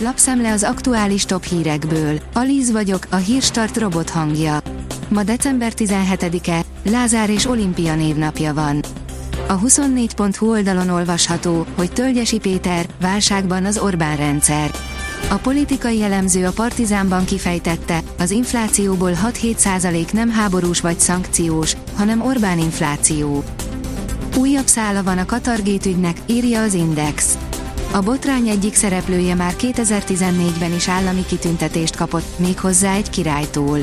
Lapszemle az aktuális top hírekből. Alíz vagyok, a hírstart robot hangja. Ma december 17-e, Lázár és Olimpia névnapja van. A 24.hu oldalon olvasható, hogy Tölgyesi Péter, válságban az Orbán rendszer. A politikai elemző a Partizánban kifejtette, az inflációból 6-7 nem háborús vagy szankciós, hanem Orbán infláció. Újabb szála van a Katargét ügynek, írja az Index. A botrány egyik szereplője már 2014-ben is állami kitüntetést kapott, méghozzá egy királytól.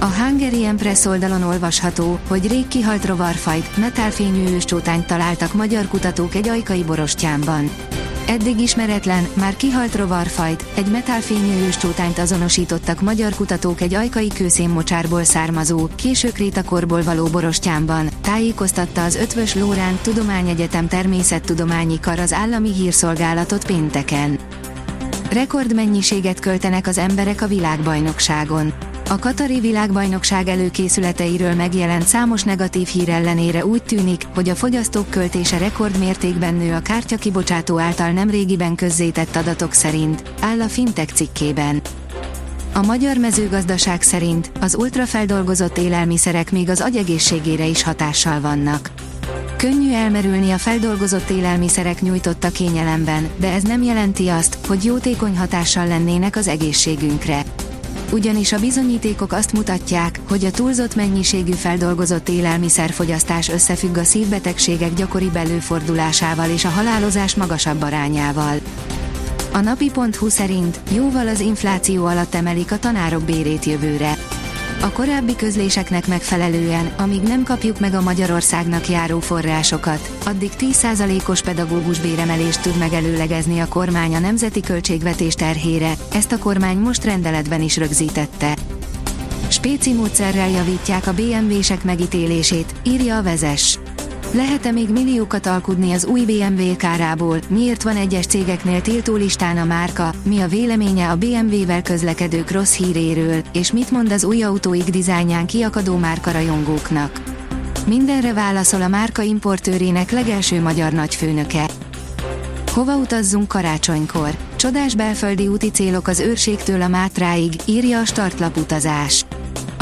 A Hungary Press oldalon olvasható, hogy rég kihalt rovarfajt, metálfényű őscsótányt találtak magyar kutatók egy ajkai borostyámban. Eddig ismeretlen, már kihalt rovarfajt, egy metálfényű őscsótányt azonosítottak magyar kutatók egy ajkai kőszénmocsárból származó, késő krétakorból való borostyámban, tájékoztatta az Ötvös Lórán Tudományegyetem Természettudományi Kar az állami hírszolgálatot pénteken. Rekordmennyiséget költenek az emberek a világbajnokságon. A Katari világbajnokság előkészületeiről megjelent számos negatív hír ellenére úgy tűnik, hogy a fogyasztók költése rekordmértékben nő a kártyakibocsátó által nemrégiben közzétett adatok szerint, áll a Fintech cikkében. A magyar mezőgazdaság szerint az ultrafeldolgozott élelmiszerek még az agyegészségére is hatással vannak. Könnyű elmerülni a feldolgozott élelmiszerek nyújtotta kényelemben, de ez nem jelenti azt, hogy jótékony hatással lennének az egészségünkre ugyanis a bizonyítékok azt mutatják, hogy a túlzott mennyiségű feldolgozott élelmiszerfogyasztás összefügg a szívbetegségek gyakori belőfordulásával és a halálozás magasabb arányával. A napi.hu szerint jóval az infláció alatt emelik a tanárok bérét jövőre. A korábbi közléseknek megfelelően, amíg nem kapjuk meg a Magyarországnak járó forrásokat, addig 10%-os pedagógus béremelést tud megelőlegezni a kormány a nemzeti költségvetés terhére, ezt a kormány most rendeletben is rögzítette. Spéci módszerrel javítják a BMW-sek megítélését, írja a vezes. Lehet-e még milliókat alkudni az új BMW kárából, miért van egyes cégeknél tiltó listán a márka, mi a véleménye a BMW-vel közlekedők rossz híréről, és mit mond az új autóik dizájnján kiakadó márka rajongóknak. Mindenre válaszol a márka importőrének legelső magyar nagyfőnöke. Hova utazzunk karácsonykor? Csodás belföldi úti célok az őrségtől a Mátráig, írja a startlap utazás.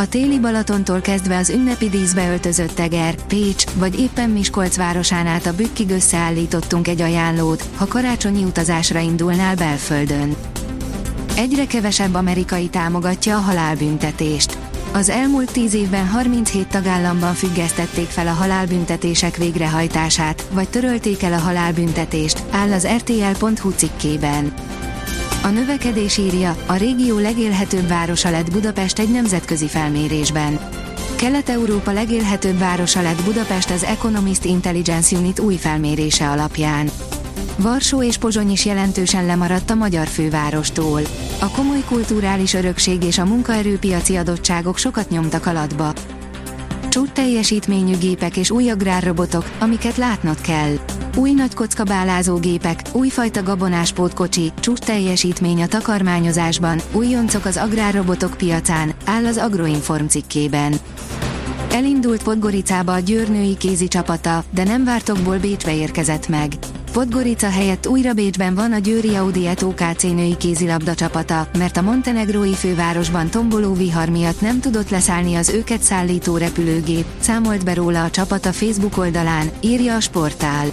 A téli Balatontól kezdve az ünnepi díszbe öltözött Teger, Pécs vagy éppen Miskolc városán át a bükkig összeállítottunk egy ajánlót, ha karácsonyi utazásra indulnál belföldön. Egyre kevesebb amerikai támogatja a halálbüntetést. Az elmúlt tíz évben 37 tagállamban függesztették fel a halálbüntetések végrehajtását, vagy törölték el a halálbüntetést, áll az rtl.hu cikkében. A növekedés írja, a régió legélhetőbb városa lett Budapest egy nemzetközi felmérésben. Kelet-Európa legélhetőbb városa lett Budapest az Economist Intelligence Unit új felmérése alapján. Varsó és Pozsony is jelentősen lemaradt a magyar fővárostól. A komoly kulturális örökség és a munkaerőpiaci adottságok sokat nyomtak alatba. Csút teljesítményű gépek és új agrárrobotok, amiket látnod kell. Új nagykocka bálázógépek, újfajta gabonás pótkocsi, csúcs teljesítmény a takarmányozásban, újoncok az agrárrobotok piacán, áll az Agroinform cikkében. Elindult Podgoricába a győrnői kézi csapata, de nem vártokból Bécsbe érkezett meg. Podgorica helyett újra Bécsben van a Győri Audi Eto KC női kézilabda csapata, mert a montenegrói fővárosban tomboló vihar miatt nem tudott leszállni az őket szállító repülőgép, számolt be róla a csapat a Facebook oldalán, írja a sportál.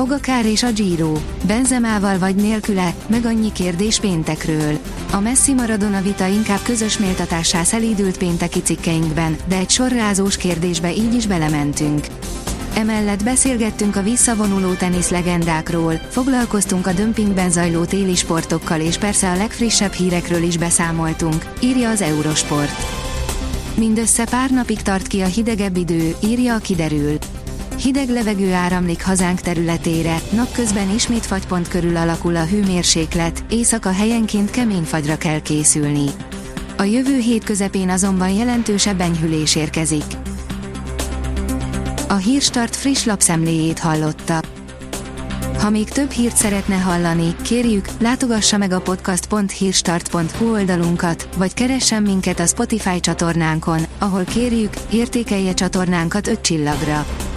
Pogakár és a Giro, Benzemával vagy nélküle, meg annyi kérdés péntekről. A Messi Maradona vita inkább közös méltatássá szelídült pénteki cikkeinkben, de egy sorrázós kérdésbe így is belementünk. Emellett beszélgettünk a visszavonuló tenisz legendákról, foglalkoztunk a dömpingben zajló téli sportokkal és persze a legfrissebb hírekről is beszámoltunk, írja az Eurosport. Mindössze pár napig tart ki a hidegebb idő, írja a kiderül. Hideg levegő áramlik hazánk területére, napközben ismét fagypont körül alakul a hőmérséklet, éjszaka helyenként kemény fagyra kell készülni. A jövő hét közepén azonban jelentősebb enyhülés érkezik. A Hírstart friss lapszemléjét hallotta. Ha még több hírt szeretne hallani, kérjük, látogassa meg a podcast.hírstart.hu oldalunkat, vagy keressen minket a Spotify csatornánkon, ahol kérjük, értékelje csatornánkat 5 csillagra.